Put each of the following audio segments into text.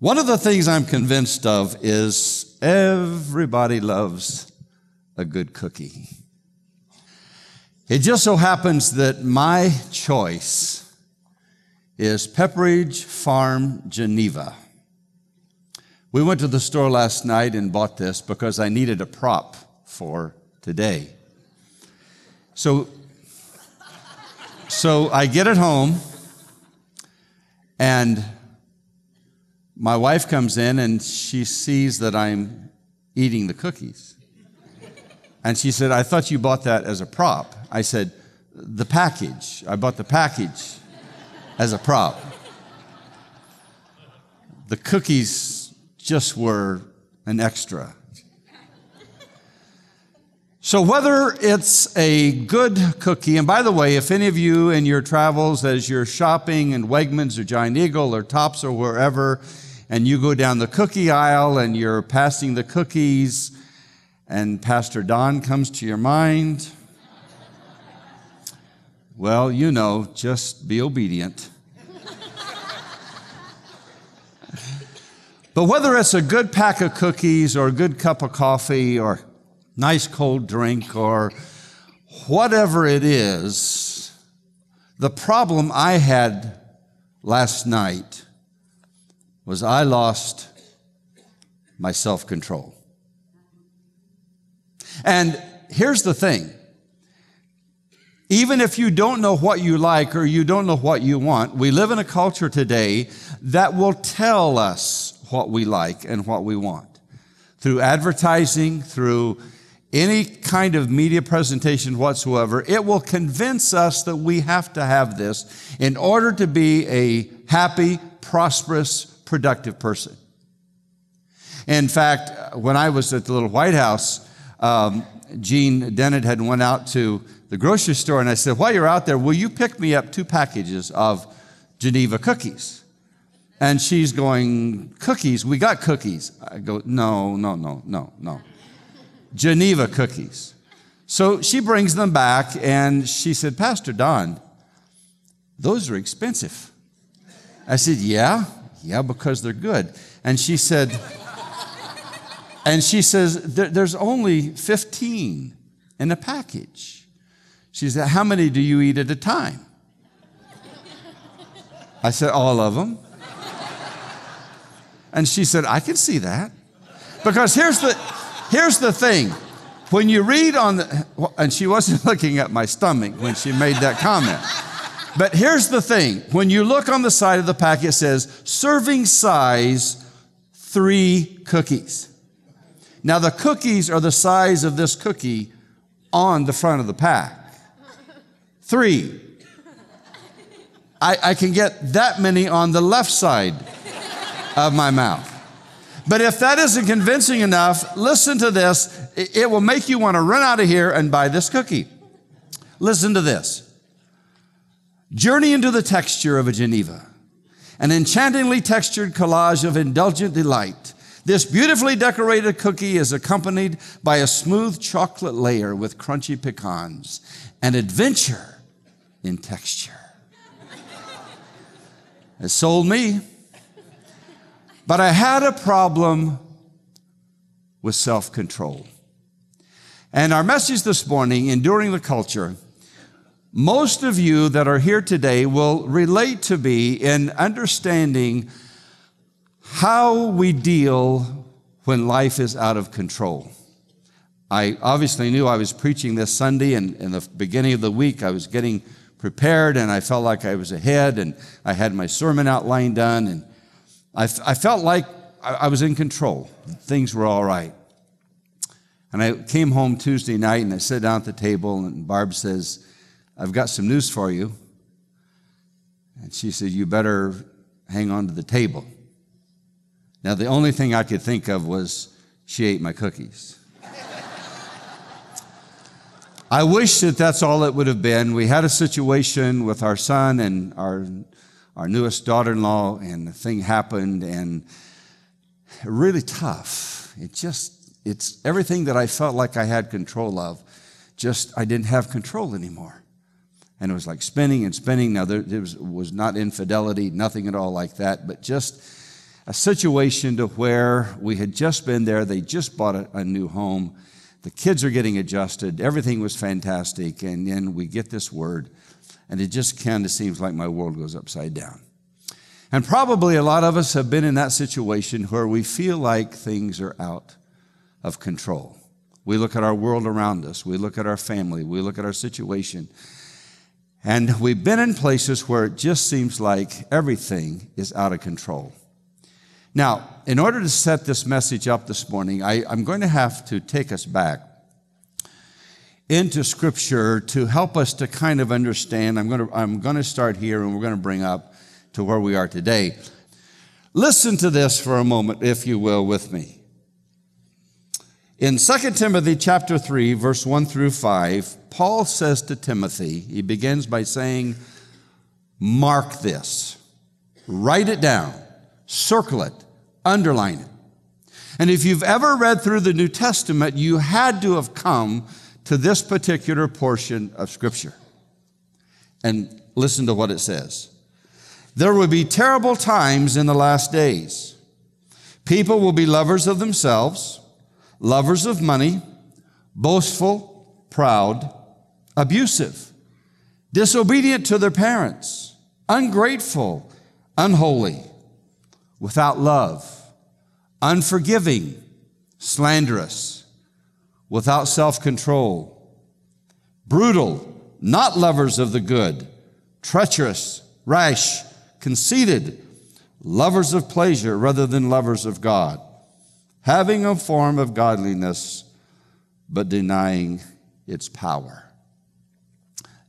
One of the things I'm convinced of is everybody loves a good cookie. It just so happens that my choice is Pepperidge Farm Geneva. We went to the store last night and bought this because I needed a prop for today. So, so I get it home and my wife comes in and she sees that I'm eating the cookies. And she said, I thought you bought that as a prop. I said, The package. I bought the package as a prop. The cookies just were an extra. So, whether it's a good cookie, and by the way, if any of you in your travels, as you're shopping in Wegmans or Giant Eagle or Tops or wherever, and you go down the cookie aisle and you're passing the cookies, and Pastor Don comes to your mind, well, you know, just be obedient. but whether it's a good pack of cookies or a good cup of coffee or nice cold drink or whatever it is, the problem I had last night was I lost my self control. And here's the thing even if you don't know what you like or you don't know what you want, we live in a culture today that will tell us what we like and what we want. Through advertising, through any kind of media presentation whatsoever, it will convince us that we have to have this in order to be a happy, prosperous, productive person. In fact, when I was at the little White House, um, Gene Dennett had went out to the grocery store, and I said, "While you're out there, will you pick me up two packages of Geneva cookies?" And she's going, "Cookies? We got cookies." I go, "No, no, no, no, no. Geneva cookies." So she brings them back, and she said, "Pastor Don, those are expensive." I said, "Yeah, yeah, because they're good." And she said. And she says, There's only 15 in a package. She said, How many do you eat at a time? I said, All of them. And she said, I can see that. Because here's the, here's the thing. When you read on the, and she wasn't looking at my stomach when she made that comment. But here's the thing. When you look on the side of the packet, it says serving size three cookies. Now, the cookies are the size of this cookie on the front of the pack. Three. I, I can get that many on the left side of my mouth. But if that isn't convincing enough, listen to this. It will make you want to run out of here and buy this cookie. Listen to this. Journey into the texture of a Geneva, an enchantingly textured collage of indulgent delight this beautifully decorated cookie is accompanied by a smooth chocolate layer with crunchy pecans, an adventure in texture. It sold me. But I had a problem with self control. And our message this morning, Enduring the Culture, most of you that are here today will relate to me in understanding how we deal when life is out of control. I obviously knew I was preaching this Sunday, and in the beginning of the week, I was getting prepared and I felt like I was ahead, and I had my sermon outline done, and I, felt like I, I was in control. Things were all right. And I came home Tuesday night and I sat down at the table, and Barb says, I've got some news for you. And she said, You better hang on to the table. Now, the only thing I could think of was she ate my cookies. I wish that that's all it would have been. We had a situation with our son and our, our newest daughter in law, and the thing happened, and really tough. It just, it's everything that I felt like I had control of, just I didn't have control anymore. And it was like spinning and spinning. Now, there, there was, was not infidelity, nothing at all like that, but just a situation to where we had just been there. They just bought a, a new home. The kids are getting adjusted. Everything was fantastic. And then we get this word, and it just kind of seems like my world goes upside down. And probably a lot of us have been in that situation where we feel like things are out of control. We look at our world around us, we look at our family, we look at our situation, and we've been in places where it just seems like everything is out of control. Now, in order to set this message up this morning, I, am going to have to take us back into Scripture to help us to kind of understand. I'm going to, I'm going to start here and we're going to bring up to where we are today. Listen to this for a moment, if you will, with me. In 2 Timothy chapter 3, verse 1 through 5, Paul says to Timothy, he begins by saying, Mark this, write it down, circle it, underline it. And if you've ever read through the New Testament, you had to have come to this particular portion of Scripture. And listen to what it says. There will be terrible times in the last days. People will be lovers of themselves, lovers of money, boastful, proud, abusive, disobedient to their parents, ungrateful, unholy, without love, unforgiving, slanderous, without self control, brutal, not lovers of the good, treacherous, rash, conceited, lovers of pleasure rather than lovers of God having a form of godliness, but denying its power.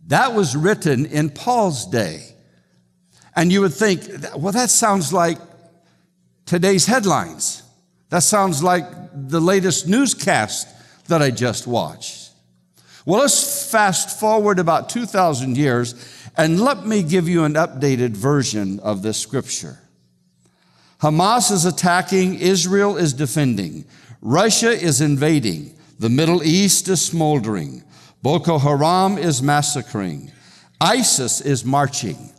That was written in Paul's day. And you would think, well, that sounds like today's headlines. That sounds like the latest newscast that I just watched. Well, let's fast forward about 2,000 years and let me give you an updated version of this scripture. Hamas is attacking, Israel is defending, Russia is invading, the Middle East is smoldering, Boko Haram is massacring, ISIS is marching,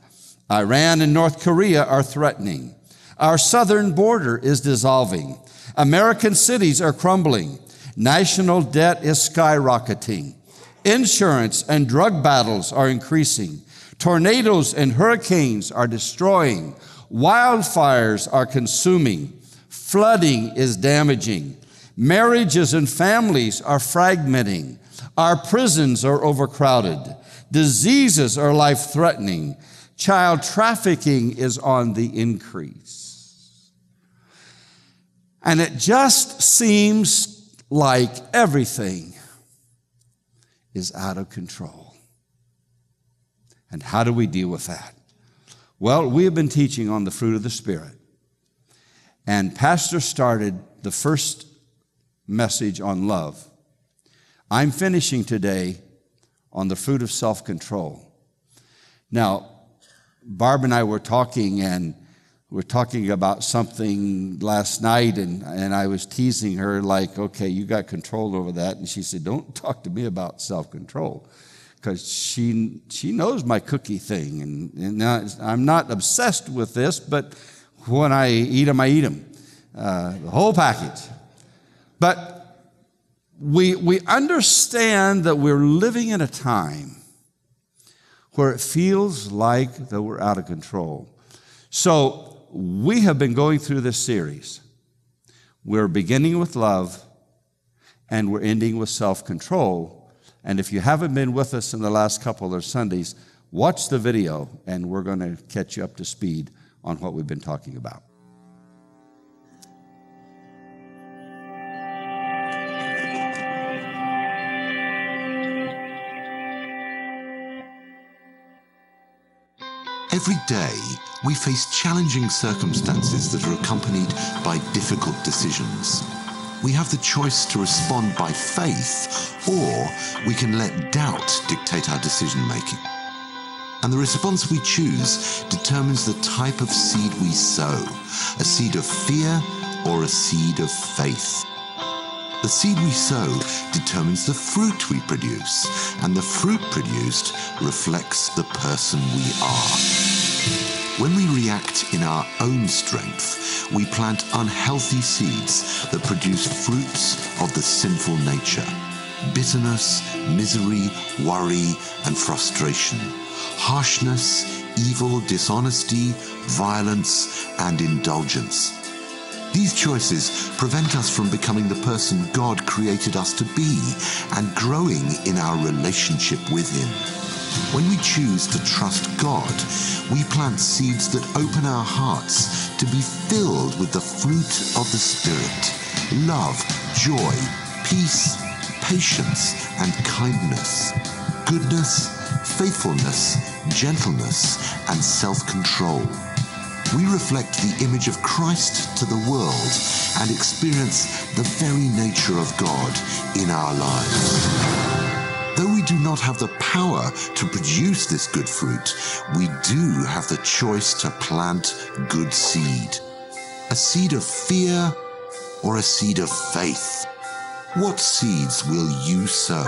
Iran and North Korea are threatening, our southern border is dissolving, American cities are crumbling, national debt is skyrocketing, insurance and drug battles are increasing, tornadoes and hurricanes are destroying, Wildfires are consuming. Flooding is damaging. Marriages and families are fragmenting. Our prisons are overcrowded. Diseases are life threatening. Child trafficking is on the increase. And it just seems like everything is out of control. And how do we deal with that? Well, we have been teaching on the fruit of the Spirit. And Pastor started the first message on love. I'm finishing today on the fruit of self control. Now, Barb and I were talking, and we're talking about something last night, and, and I was teasing her, like, okay, you got control over that. And she said, Don't talk to me about self control because she, she knows my cookie thing. And, and I'm not obsessed with this, but when I eat them, I eat them. Uh, the whole package. But we, we understand that we're living in a time where it feels like that we're out of control. So we have been going through this series. We're beginning with love and we're ending with self control and if you haven't been with us in the last couple of Sundays, watch the video and we're going to catch you up to speed on what we've been talking about. Every day, we face challenging circumstances that are accompanied by difficult decisions we have the choice to respond by faith, or we can let doubt dictate our decision making. And the response we choose determines the type of seed we sow a seed of fear or a seed of faith. The seed we sow determines the fruit we produce, and the fruit produced reflects the person we are. When we react in our own strength, we plant unhealthy seeds that produce fruits of the sinful nature bitterness, misery, worry, and frustration, harshness, evil, dishonesty, violence, and indulgence. These choices prevent us from becoming the person God created us to be and growing in our relationship with Him. When we choose to trust God, we plant seeds that open our hearts to be filled with the fruit of the Spirit love, joy, peace, patience, and kindness, goodness, faithfulness, gentleness, and self control. We reflect the image of Christ to the world and experience the very nature of God in our lives. Not have the power to produce this good fruit, we do have the choice to plant good seed. A seed of fear or a seed of faith. What seeds will you sow?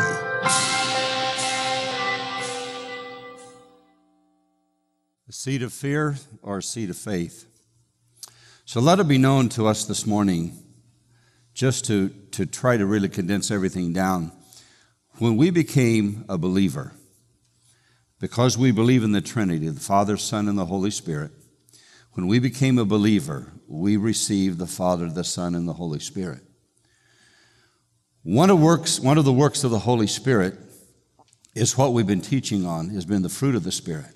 A seed of fear or a seed of faith? So let it be known to us this morning, just to, to try to really condense everything down. When we became a believer, because we believe in the Trinity, the Father, Son, and the Holy Spirit, when we became a believer, we received the Father, the Son, and the Holy Spirit. One of, works, one of the works of the Holy Spirit is what we've been teaching on, has been the fruit of the Spirit.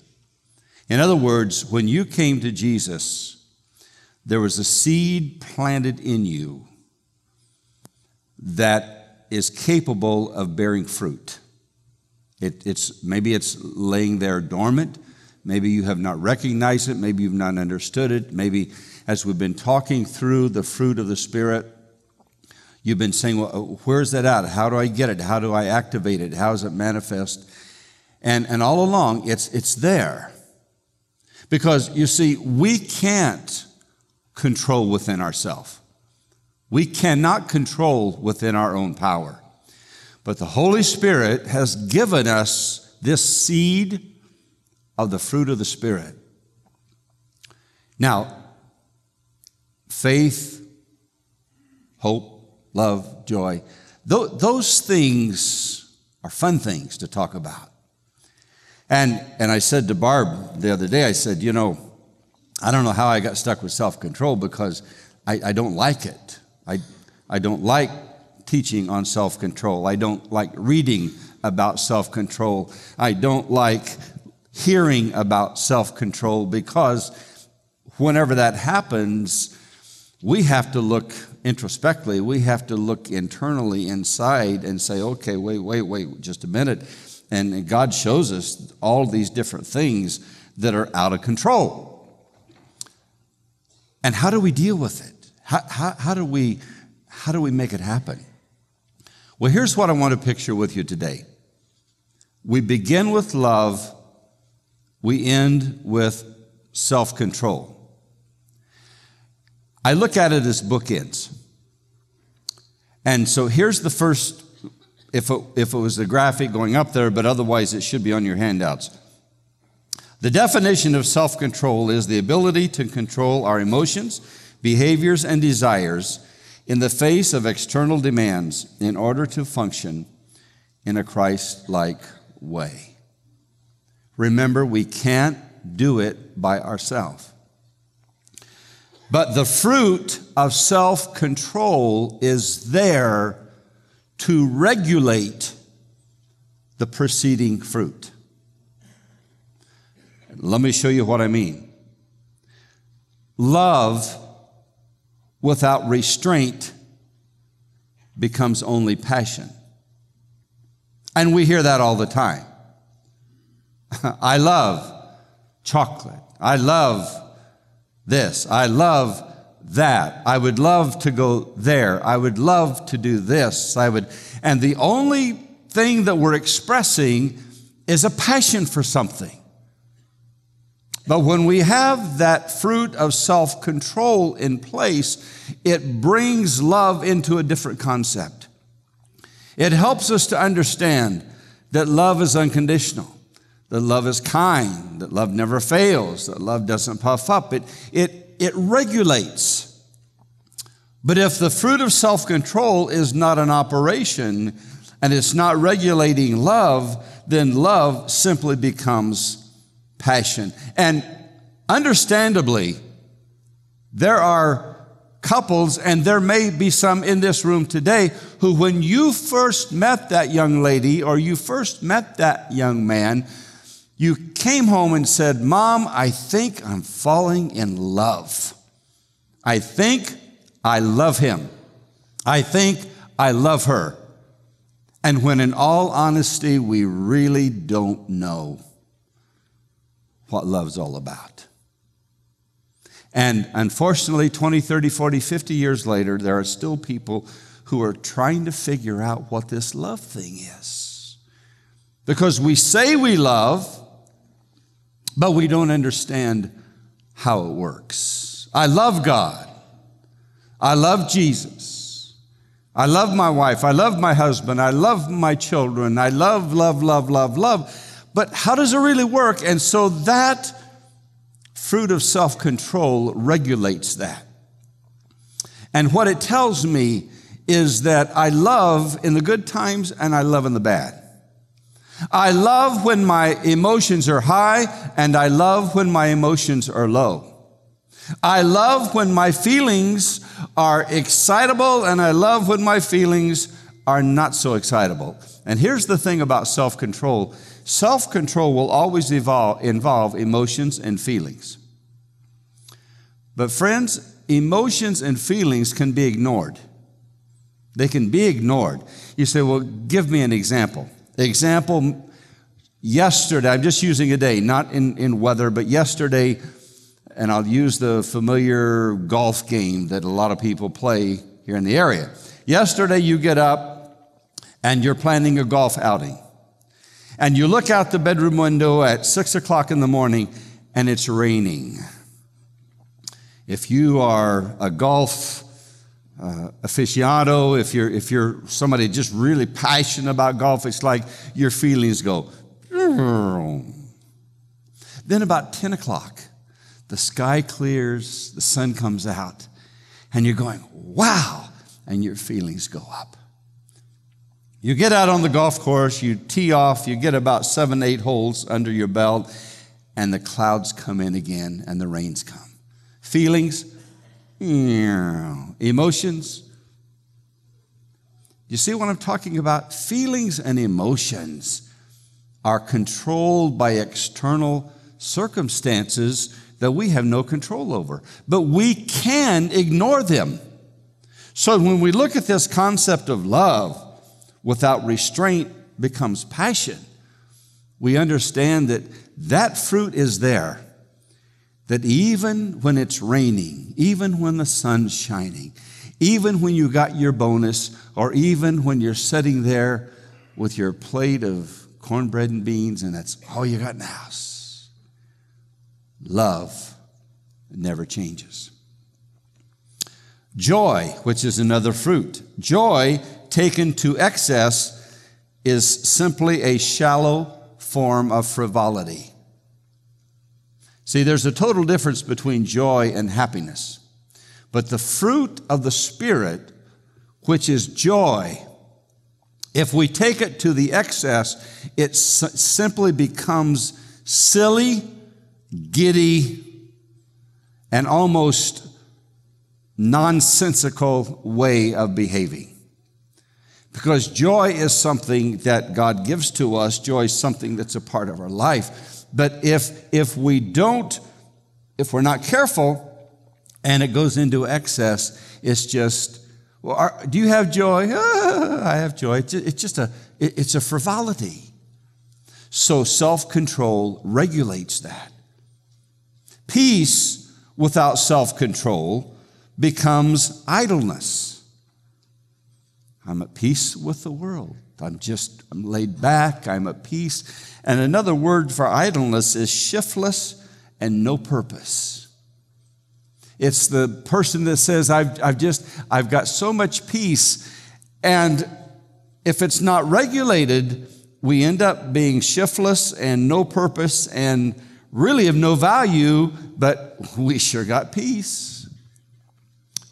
In other words, when you came to Jesus, there was a seed planted in you that is capable of bearing fruit. It, it's, maybe it's laying there dormant. Maybe you have not recognized it. Maybe you've not understood it. Maybe as we've been talking through the fruit of the Spirit, you've been saying, well, uh, where's that at? How do I get it? How do I activate it? How does it manifest? And, and all along, it's, it's there. Because you see, we can't control within ourselves. We cannot control within our own power. But the Holy Spirit has given us this seed of the fruit of the Spirit. Now, faith, hope, love, joy, those things are fun things to talk about. And, and I said to Barb the other day, I said, you know, I don't know how I got stuck with self control because I, I don't like it. I, I don't like teaching on self control. I don't like reading about self control. I don't like hearing about self control because whenever that happens, we have to look introspectively. We have to look internally inside and say, okay, wait, wait, wait, just a minute. And God shows us all these different things that are out of control. And how do we deal with it? How, how, how, do we, how do we make it happen? Well, here's what I want to picture with you today. We begin with love, we end with self control. I look at it as bookends. And so here's the first, if it, if it was a graphic going up there, but otherwise it should be on your handouts. The definition of self control is the ability to control our emotions behaviors, and desires in the face of external demands in order to function in a Christ like way. Remember, we can't do it by ourselves. But the fruit of self control is there to regulate the preceding fruit. Let me show you what I mean. Love without restraint becomes only passion. And we hear that all the time. I love chocolate. I love this. I love that. I would love to go there. I would love to do this. I would, and the only thing that we're expressing is a passion for something. But when we have that fruit of self control in place, it brings love into a different concept. It helps us to understand that love is unconditional. that love is kind, that love never fails, that love doesn't puff up. It, it, it regulates. But if the fruit of self control is not an operation and it's not regulating love, then love simply becomes passion. And understandably, there are couples, and there may be some in this room today, who, when you first met that young lady or you first met that young man, you came home and said, Mom, I think I'm falling in love. I think I love him. I think I love her. And when, in all honesty, we really don't know what love's all about. And unfortunately, 20, 30, 40, 50 years later, there are still people who are trying to figure out what this love thing is. Because we say we love, but we don't understand how it works. I love God. I love Jesus. I love my wife. I love my husband. I love my children. I love, love, love, love, love. But how does it really work? And so that fruit of self control regulates that. And what it tells me is that I love in the good times and I love in the bad. I love when my emotions are high and I love when my emotions are low. I love when my feelings are excitable and I love when my feelings are not so excitable. And here's the thing about self control self control will always evolve, involve emotions and feelings. But, friends, emotions and feelings can be ignored. They can be ignored. You say, well, give me an example. Example, yesterday, I'm just using a day, not in, in weather, but yesterday, and I'll use the familiar golf game that a lot of people play here in the area. Yesterday, you get up and you're planning a golf outing. And you look out the bedroom window at six o'clock in the morning and it's raining. If you are a golf uh, aficionado, if you're, if you're somebody just really passionate about golf, it's like your feelings go. Then about 10 o'clock, the sky clears, the sun comes out, and you're going, wow, and your feelings go up. You get out on the golf course, you tee off, you get about seven, eight holes under your belt, and the clouds come in again and the rains come. Feelings, emotions. You see what I'm talking about? Feelings and emotions are controlled by external circumstances that we have no control over. But we can ignore them. So when we look at this concept of love without restraint becomes passion, we understand that that fruit is there. That even when it's raining, even when the sun's shining, even when you got your bonus, or even when you're sitting there with your plate of cornbread and beans and that's all you got in the house, love never changes. Joy, which is another fruit. Joy taken to excess is simply a shallow form of frivolity. See, there's a total difference between joy and happiness. But the fruit of the Spirit, which is joy, if we take it to the excess, it simply becomes silly giddy, and almost nonsensical way of behaving. Because joy is something that God gives to us, joy is something that's a part of our life. But if, if we don't, if we're not careful and it goes into excess, it's just, well, are, do you have joy? Ah, I have joy. It's, just a, it, it's a frivolity. So self control regulates that. Peace without self control becomes idleness. I'm at peace with the world. I'm just, I'm laid back, I'm at peace. And another word for idleness is shiftless and no purpose. It's the person that says, I've, I've just, I've got so much peace. And if it's not regulated, we end up being shiftless and no purpose and really of no value, but we sure got peace.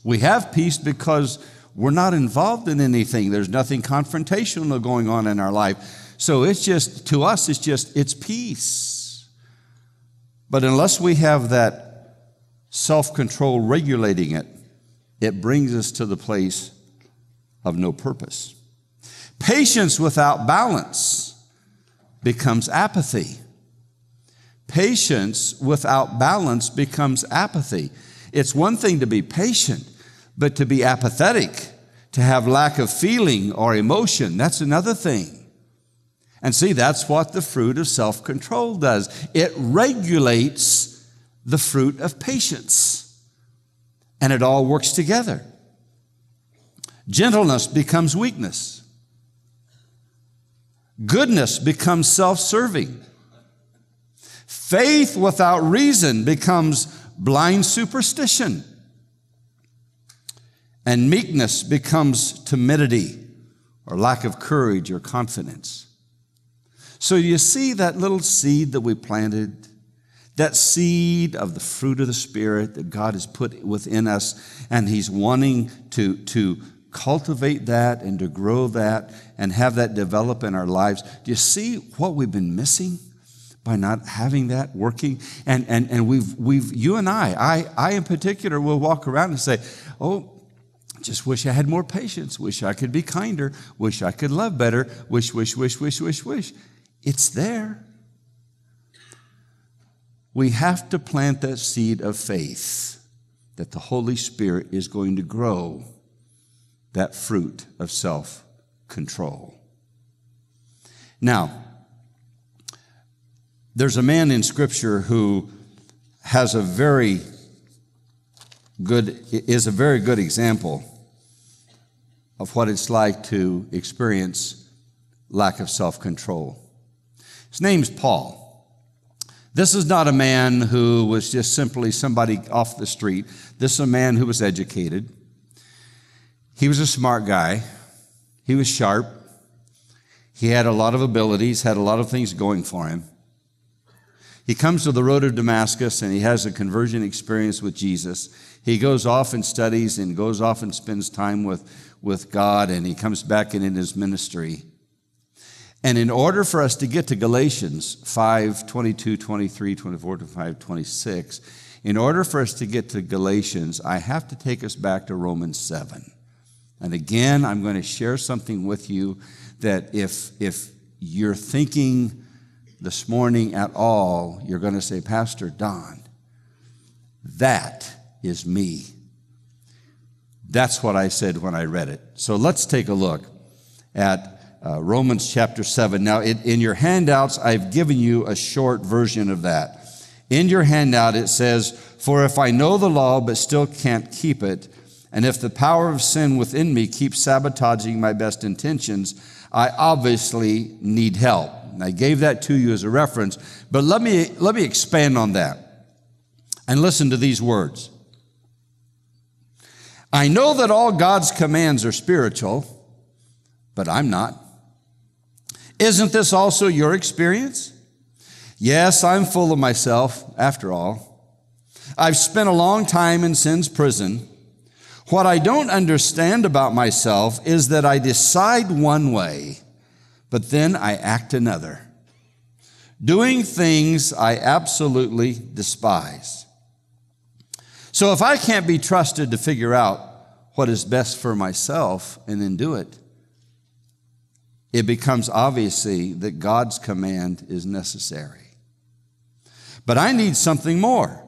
We have peace because we're not involved in anything. There's nothing confrontational going on in our life. So it's just, to us, it's just, it's peace. But unless we have that self control regulating it, it brings us to the place of no purpose. Patience without balance becomes apathy. Patience without balance becomes apathy. It's one thing to be patient, but to be apathetic, to have lack of feeling or emotion, that's another thing. And see, that's what the fruit of self control does it regulates the fruit of patience, and it all works together. Gentleness becomes weakness. Goodness becomes self serving. Faith without reason becomes blind superstition. And meekness becomes timidity or lack of courage or confidence. So you see that little seed that we planted, that seed of the fruit of the Spirit that God has put within us, and He's wanting to, to cultivate that and to grow that and have that develop in our lives. Do you see what we've been missing? by not having that working. And, and, and we've, we've, you and I, I, I in particular, will walk around and say, Oh, just wish I had more patience. Wish I could be kinder. Wish I could love better. Wish, wish, wish, wish, wish, wish. It's there. We have to plant that seed of faith that the Holy Spirit is going to grow that fruit of self control. Now, there's a man in Scripture who has a very good, is a very good example of what it's like to experience lack of self control. His name's Paul. This is not a man who was just simply somebody off the street. This is a man who was educated. He was a smart guy. He was sharp. He had a lot of abilities, had a lot of things going for him. He comes to the road of Damascus and he has a conversion experience with Jesus. He goes off and studies and goes off and spends time with, with God and he comes back in, in his ministry. And in order for us to get to Galatians 5 22, 23, 24, 25, 26, in order for us to get to Galatians, I have to take us back to Romans 7. And again, I'm going to share something with you that if, if you're thinking this morning at all, you're going to say, Pastor Don, that is me. That's what I said when I read it. So let's take a look at uh, Romans chapter 7. Now, it, in your handouts, I've given you a short version of that. In your handout, it says, For if I know the law but still can't keep it, and if the power of sin within me keeps sabotaging my best intentions, I obviously need help. And I gave that to you as a reference, but let me, let me expand on that and listen to these words. I know that all God's commands are spiritual, but I'm not. Isn't this also your experience? Yes, I'm full of myself, after all. I've spent a long time in sin's prison. What I don't understand about myself is that I decide one way, but then I act another, doing things I absolutely despise. So if I can't be trusted to figure out what is best for myself and then do it, it becomes obviously that God's command is necessary. But I need something more.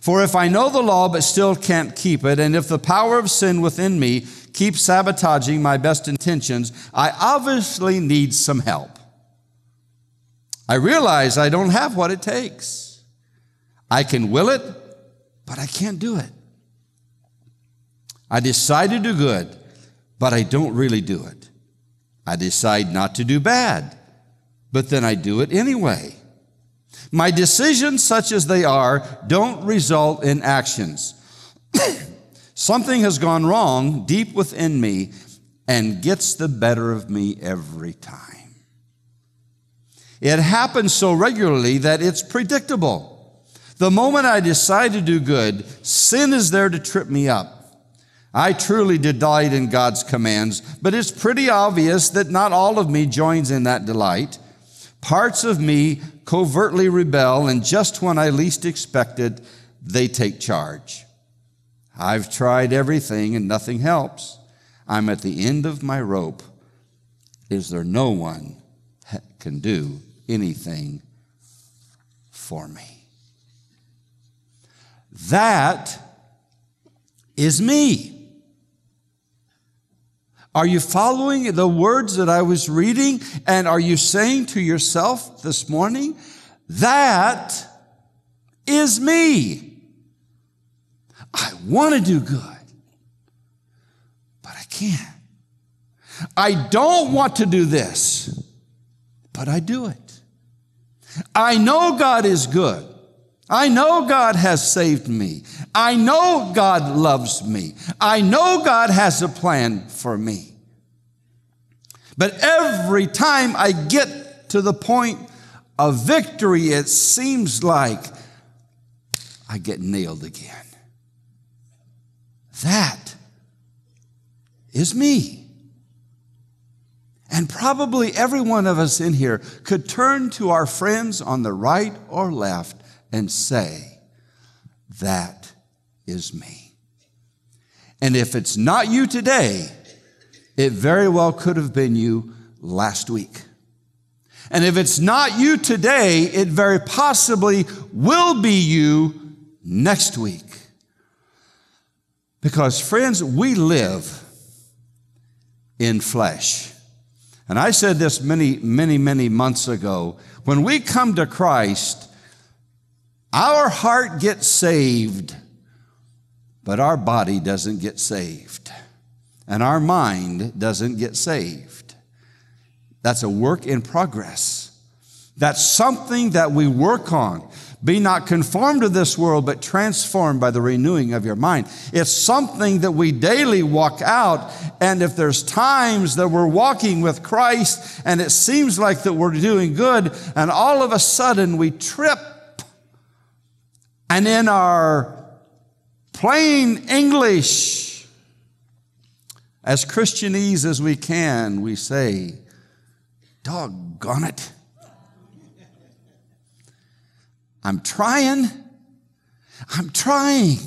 For if I know the law but still can't keep it, and if the power of sin within me keeps sabotaging my best intentions, I obviously need some help. I realize I don't have what it takes. I can will it, but I can't do it. I decide to do good, but I don't really do it. I decide not to do bad, but then I do it anyway. My decisions, such as they are, don't result in actions. Something has gone wrong deep within me and gets the better of me every time. It happens so regularly that it's predictable. The moment I decide to do good, sin is there to trip me up. I truly delight in God's commands, but it's pretty obvious that not all of me joins in that delight. Parts of me covertly rebel, and just when I least expect it, they take charge. I've tried everything and nothing helps. I'm at the end of my rope. Is there no one can do anything for me? That is me. Are you following the words that I was reading? And are you saying to yourself this morning, that is me? I want to do good, but I can't. I don't want to do this, but I do it. I know God is good. I know God has saved me. I know God loves me. I know God has a plan for me. But every time I get to the point of victory, it seems like I get nailed again. That is me. And probably every one of us in here could turn to our friends on the right or left and say, That is me. And if it's not you today, it very well could have been you last week. And if it's not you today, it very possibly will be you next week. Because, friends, we live in flesh. And I said this many, many, many months ago. When we come to Christ, our heart gets saved, but our body doesn't get saved. And our mind doesn't get saved. That's a work in progress. That's something that we work on. Be not conformed to this world, but transformed by the renewing of your mind. It's something that we daily walk out. And if there's times that we're walking with Christ and it seems like that we're doing good, and all of a sudden we trip, and in our plain English, as Christianese as we can, we say, doggone it. I'm trying. I'm trying.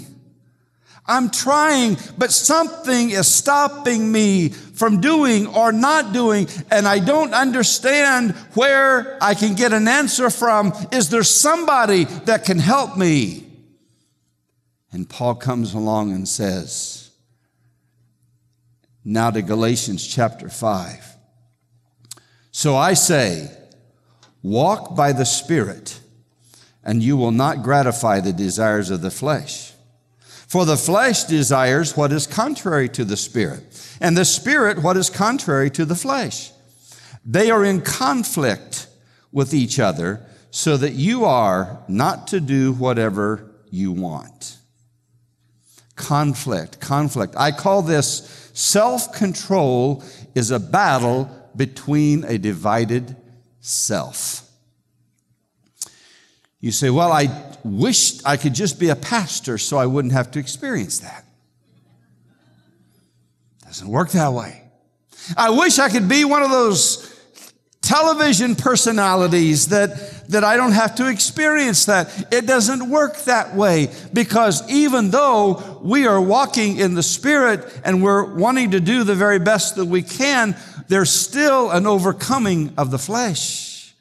I'm trying, but something is stopping me from doing or not doing, and I don't understand where I can get an answer from. Is there somebody that can help me? And Paul comes along and says, now to Galatians chapter 5. So I say, walk by the Spirit and you will not gratify the desires of the flesh. For the flesh desires what is contrary to the spirit, and the spirit what is contrary to the flesh. They are in conflict with each other, so that you are not to do whatever you want. Conflict, conflict. I call this self control is a battle between a divided self. You say, Well, I wish I could just be a pastor so I wouldn't have to experience that. Doesn't work that way. I wish I could be one of those television personalities that, that I don't have to experience that. It doesn't work that way because even though we are walking in the Spirit and we're wanting to do the very best that we can, there's still an overcoming of the flesh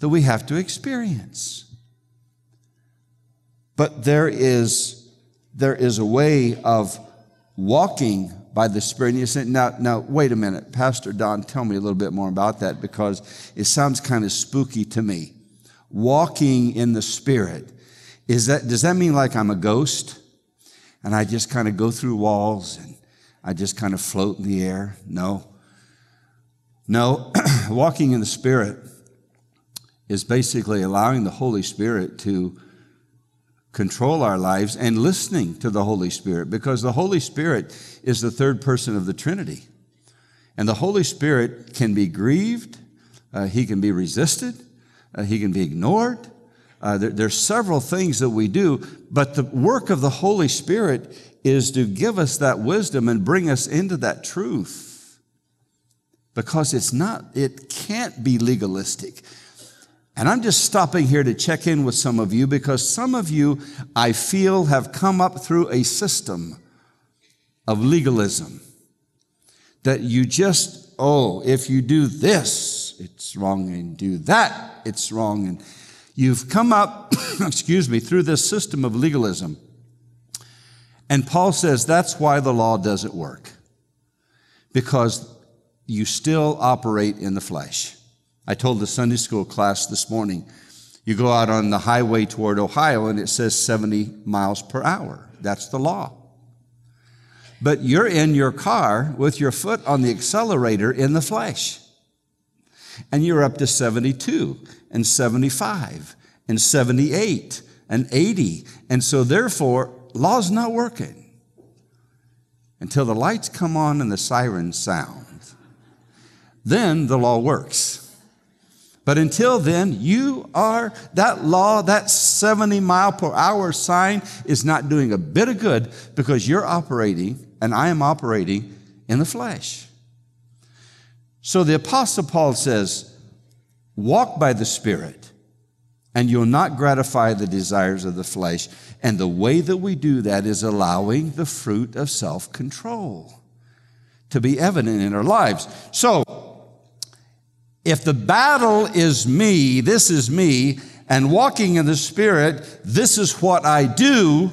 that we have to experience. But there is, there is a way of walking by the Spirit. And you say, now, now, wait a minute, Pastor Don, tell me a little bit more about that because it sounds kind of spooky to me. Walking in the Spirit. Is that, does that mean like I'm a ghost and I just kind of go through walls and I just kind of float in the air? No. No, walking in the Spirit is basically allowing the Holy Spirit to control our lives and listening to the Holy Spirit because the Holy Spirit is the third person of the Trinity. And the Holy Spirit can be grieved, uh, he can be resisted, uh, he can be ignored. Uh, there, there's several things that we do, but the work of the Holy Spirit is to give us that wisdom and bring us into that truth. Because it's not, it can't be legalistic. And I'm just stopping here to check in with some of you because some of you, I feel, have come up through a system of legalism that you just, oh, if you do this, it's wrong, and do that, it's wrong. And you've come up, excuse me, through this system of legalism. And Paul says that's why the law doesn't work, because you still operate in the flesh. I told the Sunday school class this morning, you go out on the highway toward Ohio and it says 70 miles per hour. That's the law. But you're in your car with your foot on the accelerator in the flesh. And you're up to 72 and 75 and 78 and 80. And so therefore, law's not working until the lights come on and the sirens sound. Then the law works. But until then, you are, that law, that 70 mile per hour sign is not doing a bit of good because you're operating, and I am operating in the flesh. So the Apostle Paul says, walk by the Spirit, and you'll not gratify the desires of the flesh. And the way that we do that is allowing the fruit of self control to be evident in our lives. So, if the battle is me, this is me, and walking in the Spirit, this is what I do,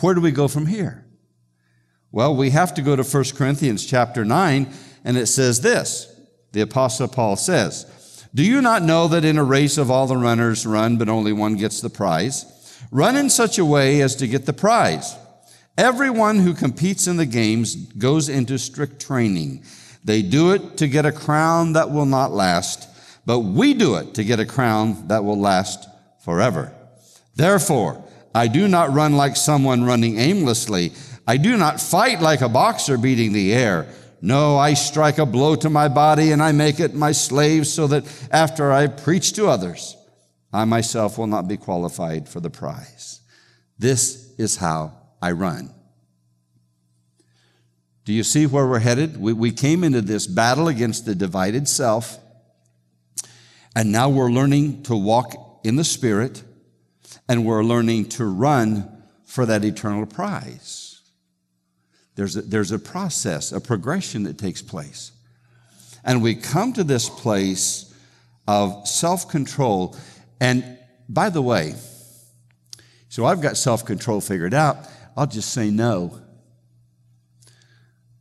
where do we go from here? Well, we have to go to 1 Corinthians chapter 9, and it says this. The Apostle Paul says, Do you not know that in a race of all the runners run, but only one gets the prize? Run in such a way as to get the prize. Everyone who competes in the games goes into strict training. They do it to get a crown that will not last, but we do it to get a crown that will last forever. Therefore, I do not run like someone running aimlessly. I do not fight like a boxer beating the air. No, I strike a blow to my body and I make it my slave so that after I preach to others, I myself will not be qualified for the prize. This is how I run. Do you see where we're headed? We, we came into this battle against the divided self, and now we're learning to walk in the Spirit, and we're learning to run for that eternal prize. There's a, there's a process, a progression that takes place. And we come to this place of self control. And by the way, so I've got self control figured out. I'll just say no.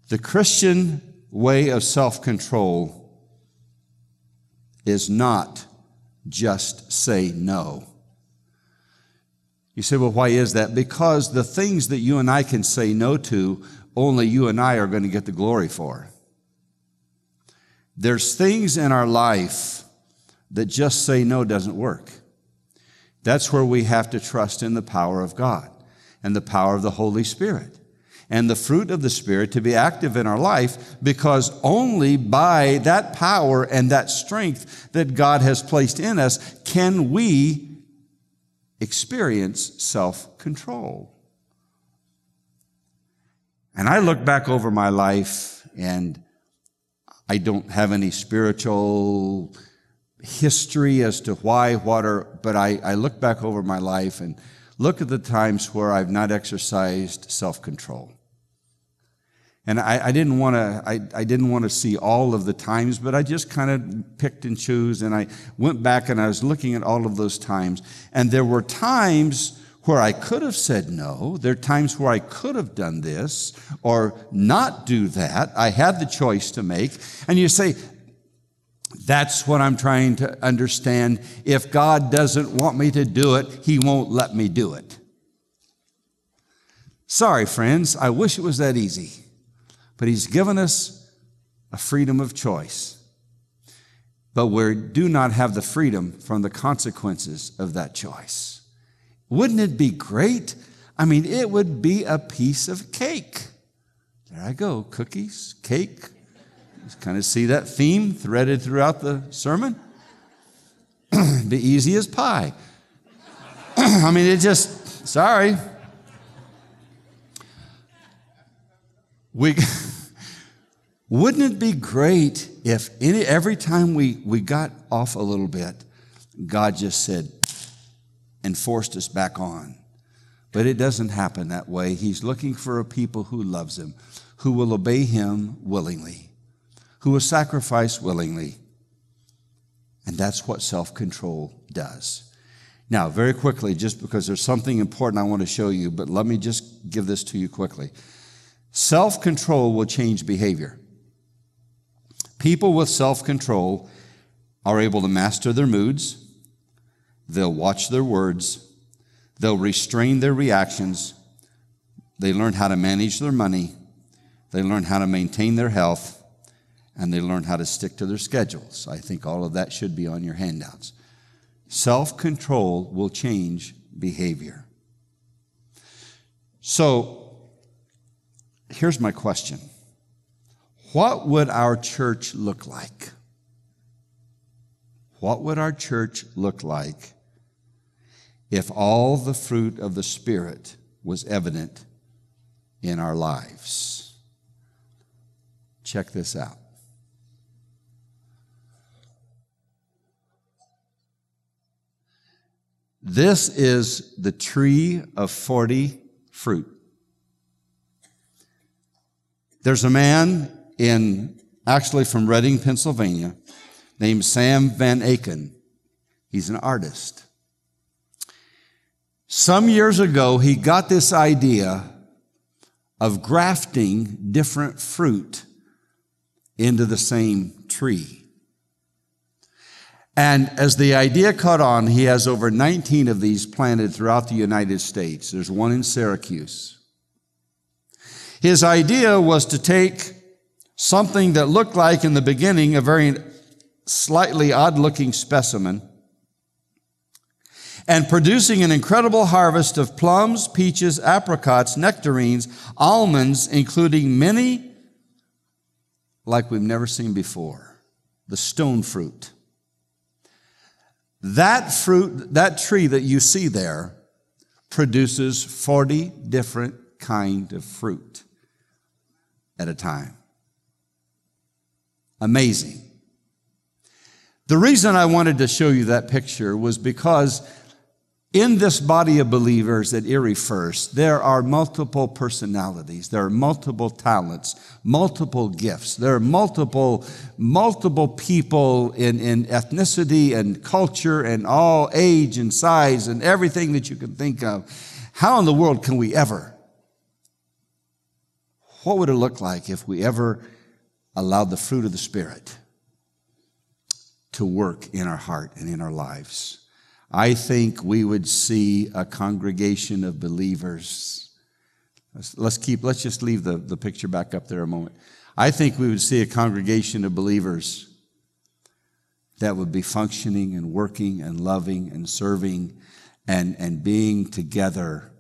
The Christian way of self control is not just say no. You say, well, why is that? Because the things that you and I can say no to, only you and I are going to get the glory for. There's things in our life that just say no doesn't work. That's where we have to trust in the power of God and the power of the Holy Spirit and the fruit of the Spirit to be active in our life because only by that power and that strength that God has placed in us can we experience self control. And I look back over my life and I don't have any spiritual history as to why, what, or, but I, I look back over my life and look at the times where I've not exercised self control. And I, I didn't want to, I, I didn't want to see all of the times, but I just kind of picked and chose. And I went back and I was looking at all of those times. And there were times where I could have said no. There are times where I could have done this or not do that. I had the choice to make. And you say, that's what I'm trying to understand. If God doesn't want me to do it, He won't let me do it. Sorry, friends. I wish it was that easy. But He's given us a freedom of choice. But we do not have the freedom from the consequences of that choice. Wouldn't it be great? I mean, it would be a piece of cake. There I go cookies, cake, kind of see that theme threaded throughout the sermon? Be easy as pie. I mean, it just, sorry. We, wouldn't it be great if any, every time we, we got off a little bit, God just said and forced us back on? But it doesn't happen that way. He's looking for a people who loves him, who will obey him willingly, who will sacrifice willingly. And that's what self-control does. Now, very quickly, just because there's something important I want to show you, but let me just give this to you quickly. Self control will change behavior. People with self control are able to master their moods, they'll watch their words, they'll restrain their reactions, they learn how to manage their money, they learn how to maintain their health, and they learn how to stick to their schedules. I think all of that should be on your handouts. Self control will change behavior. So, here's my question What would our church look like? What would our church look like if all the fruit of the Spirit was evident in our lives? Check this out. This is the tree of 40 fruit. There's a man in, actually from Reading, Pennsylvania, named Sam Van Aken. He's an artist. Some years ago, he got this idea of grafting different fruit into the same tree. And as the idea caught on, he has over 19 of these planted throughout the United States. There's one in Syracuse. His idea was to take something that looked like in the beginning a very slightly odd looking specimen and producing an incredible harvest of plums, peaches, apricots, nectarines, almonds, including many like we've never seen before. The stone fruit. That fruit, that tree that you see there produces 40 different kind of fruit at a time. Amazing. The reason I wanted to show you that picture was because in this body of believers at Erie First, there are multiple personalities, there are multiple talents, multiple gifts, there are multiple, multiple people in, in ethnicity and culture and all age and size and everything that you can think of. How in the world can we ever what would it look like if we ever allowed the fruit of the Spirit to work in our heart and in our lives? I think we would see a congregation of believers. Let's, let's keep, let's just leave the, the picture back up there a moment. I think we would see a congregation of believers that would be functioning and working and loving and serving and, and being together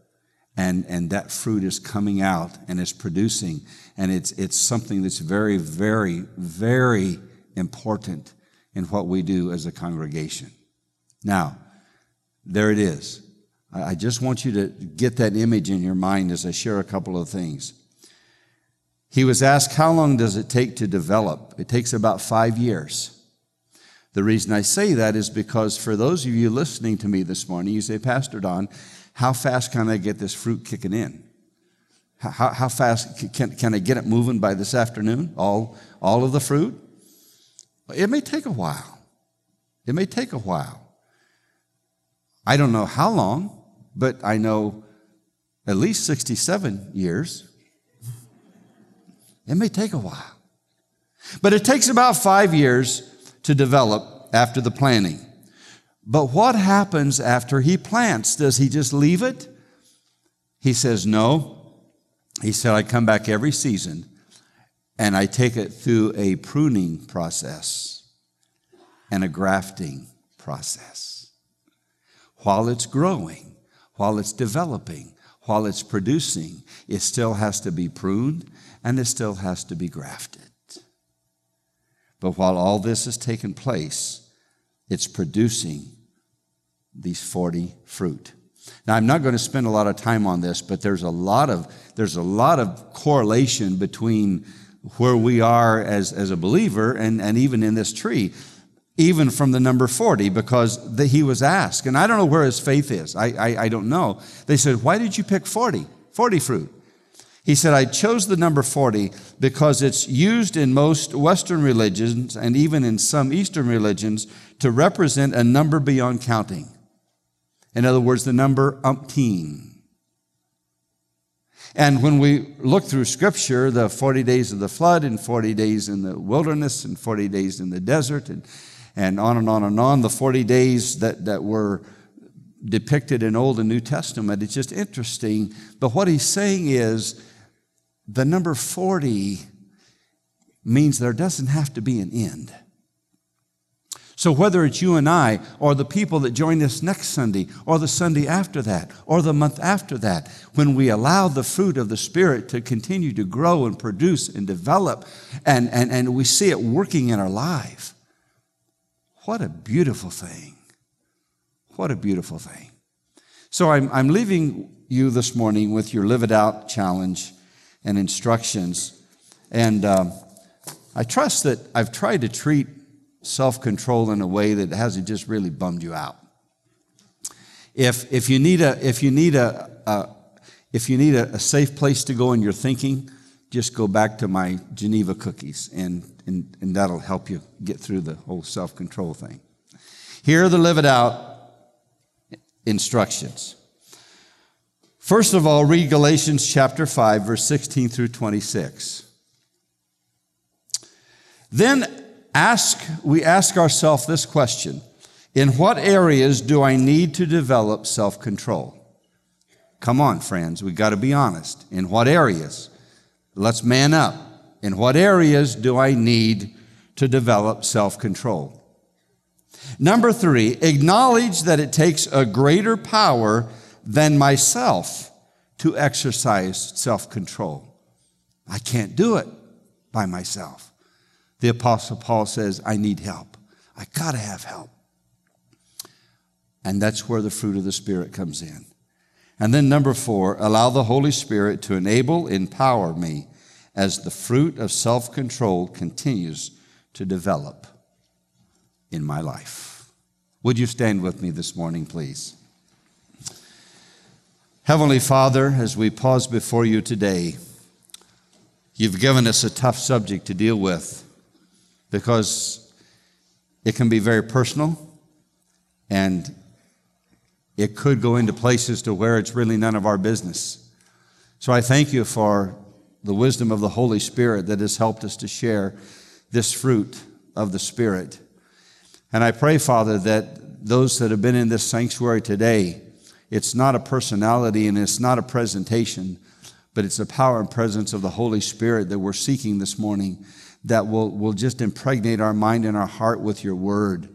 and, and that fruit is coming out and it's producing. And it's, it's something that's very, very, very important in what we do as a congregation. Now, there it is. I just want you to get that image in your mind as I share a couple of things. He was asked, How long does it take to develop? It takes about five years. The reason I say that is because for those of you listening to me this morning, you say, Pastor Don, how fast can I get this fruit kicking in? How, how fast can, can I get it moving by this afternoon? All, all of the fruit? It may take a while. It may take a while. I don't know how long, but I know at least 67 years. It may take a while. But it takes about five years to develop after the planting. But what happens after he plants? Does he just leave it? He says, No. He said, I come back every season and I take it through a pruning process and a grafting process. While it's growing, while it's developing, while it's producing, it still has to be pruned and it still has to be grafted. But while all this has taken place, it's producing these 40 fruit. Now, I'm not going to spend a lot of time on this, but there's a lot of, there's a lot of correlation between where we are as, as a believer and, and even in this tree, even from the number 40, because the, he was asked, and I don't know where his faith is. I, I, I don't know. They said, Why did you pick 40? 40 fruit. He said, I chose the number 40 because it's used in most Western religions and even in some Eastern religions to represent a number beyond counting. In other words, the number umpteen. And when we look through scripture, the 40 days of the flood and 40 days in the wilderness and 40 days in the desert and, and on and on and on, the 40 days that, that were depicted in Old and New Testament, it's just interesting. But what he's saying is the number 40 means there doesn't have to be an end. So, whether it's you and I, or the people that join us next Sunday, or the Sunday after that, or the month after that, when we allow the fruit of the Spirit to continue to grow and produce and develop, and, and, and we see it working in our life, what a beautiful thing. What a beautiful thing. So, I'm, I'm leaving you this morning with your Live It Out challenge and instructions. And um, I trust that I've tried to treat self control in a way that hasn't just really bummed you out. If, if you need, a, if you need, a, a if you need a, a, safe place to go in your thinking, just go back to my Geneva cookies, and, and, and that'll help you get through the whole self control thing. Here are the live it out instructions. First of all, read Galatians chapter 5, verse 16 through 26. Then ask, we ask ourselves this question In what areas do I need to develop self control? Come on, friends, we've got to be honest. In what areas? Let's man up. In what areas do I need to develop self control? Number three, acknowledge that it takes a greater power than myself to exercise self control. I can't do it by myself. The Apostle Paul says, I need help. I got to have help. And that's where the fruit of the Spirit comes in. And then, number four, allow the Holy Spirit to enable, empower me as the fruit of self control continues to develop in my life. Would you stand with me this morning, please? Heavenly Father, as we pause before you today, you've given us a tough subject to deal with because it can be very personal and it could go into places to where it's really none of our business. So I thank you for the wisdom of the Holy Spirit that has helped us to share this fruit of the Spirit. And I pray, Father, that those that have been in this sanctuary today, it's not a personality and it's not a presentation, but it's the power and presence of the Holy Spirit that we're seeking this morning that will, will just impregnate our mind and our heart with your word.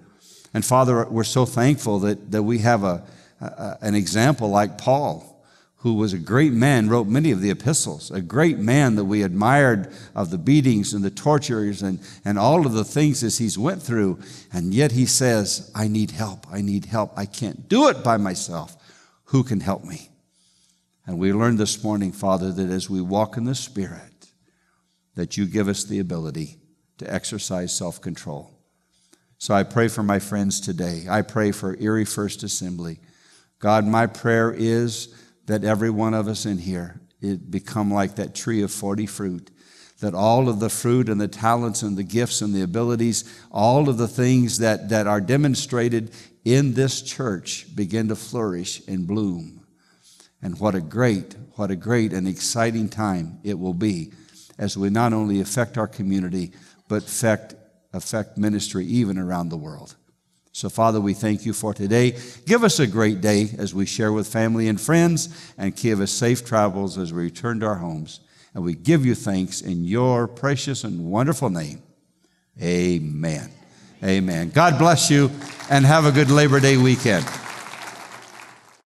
And Father, we're so thankful that, that we have a, a, an example like Paul, who was a great man, wrote many of the epistles, a great man that we admired of the beatings and the tortures and, and all of the things as he's went through. And yet he says, I need help. I need help. I can't do it by myself. Who can help me? And we learned this morning, Father, that as we walk in the Spirit, that you give us the ability to exercise self control. So I pray for my friends today. I pray for Erie First Assembly. God, my prayer is that every one of us in here it become like that tree of 40 fruit that all of the fruit and the talents and the gifts and the abilities all of the things that, that are demonstrated in this church begin to flourish and bloom and what a great what a great and exciting time it will be as we not only affect our community, but affect, affect ministry even around the world. So, Father, we thank you for today. Give us a great day as we share with family and friends, and give us safe travels as we return to our homes. And we give you thanks in your precious and wonderful name. Amen. Amen. God bless you, and have a good Labor Day weekend.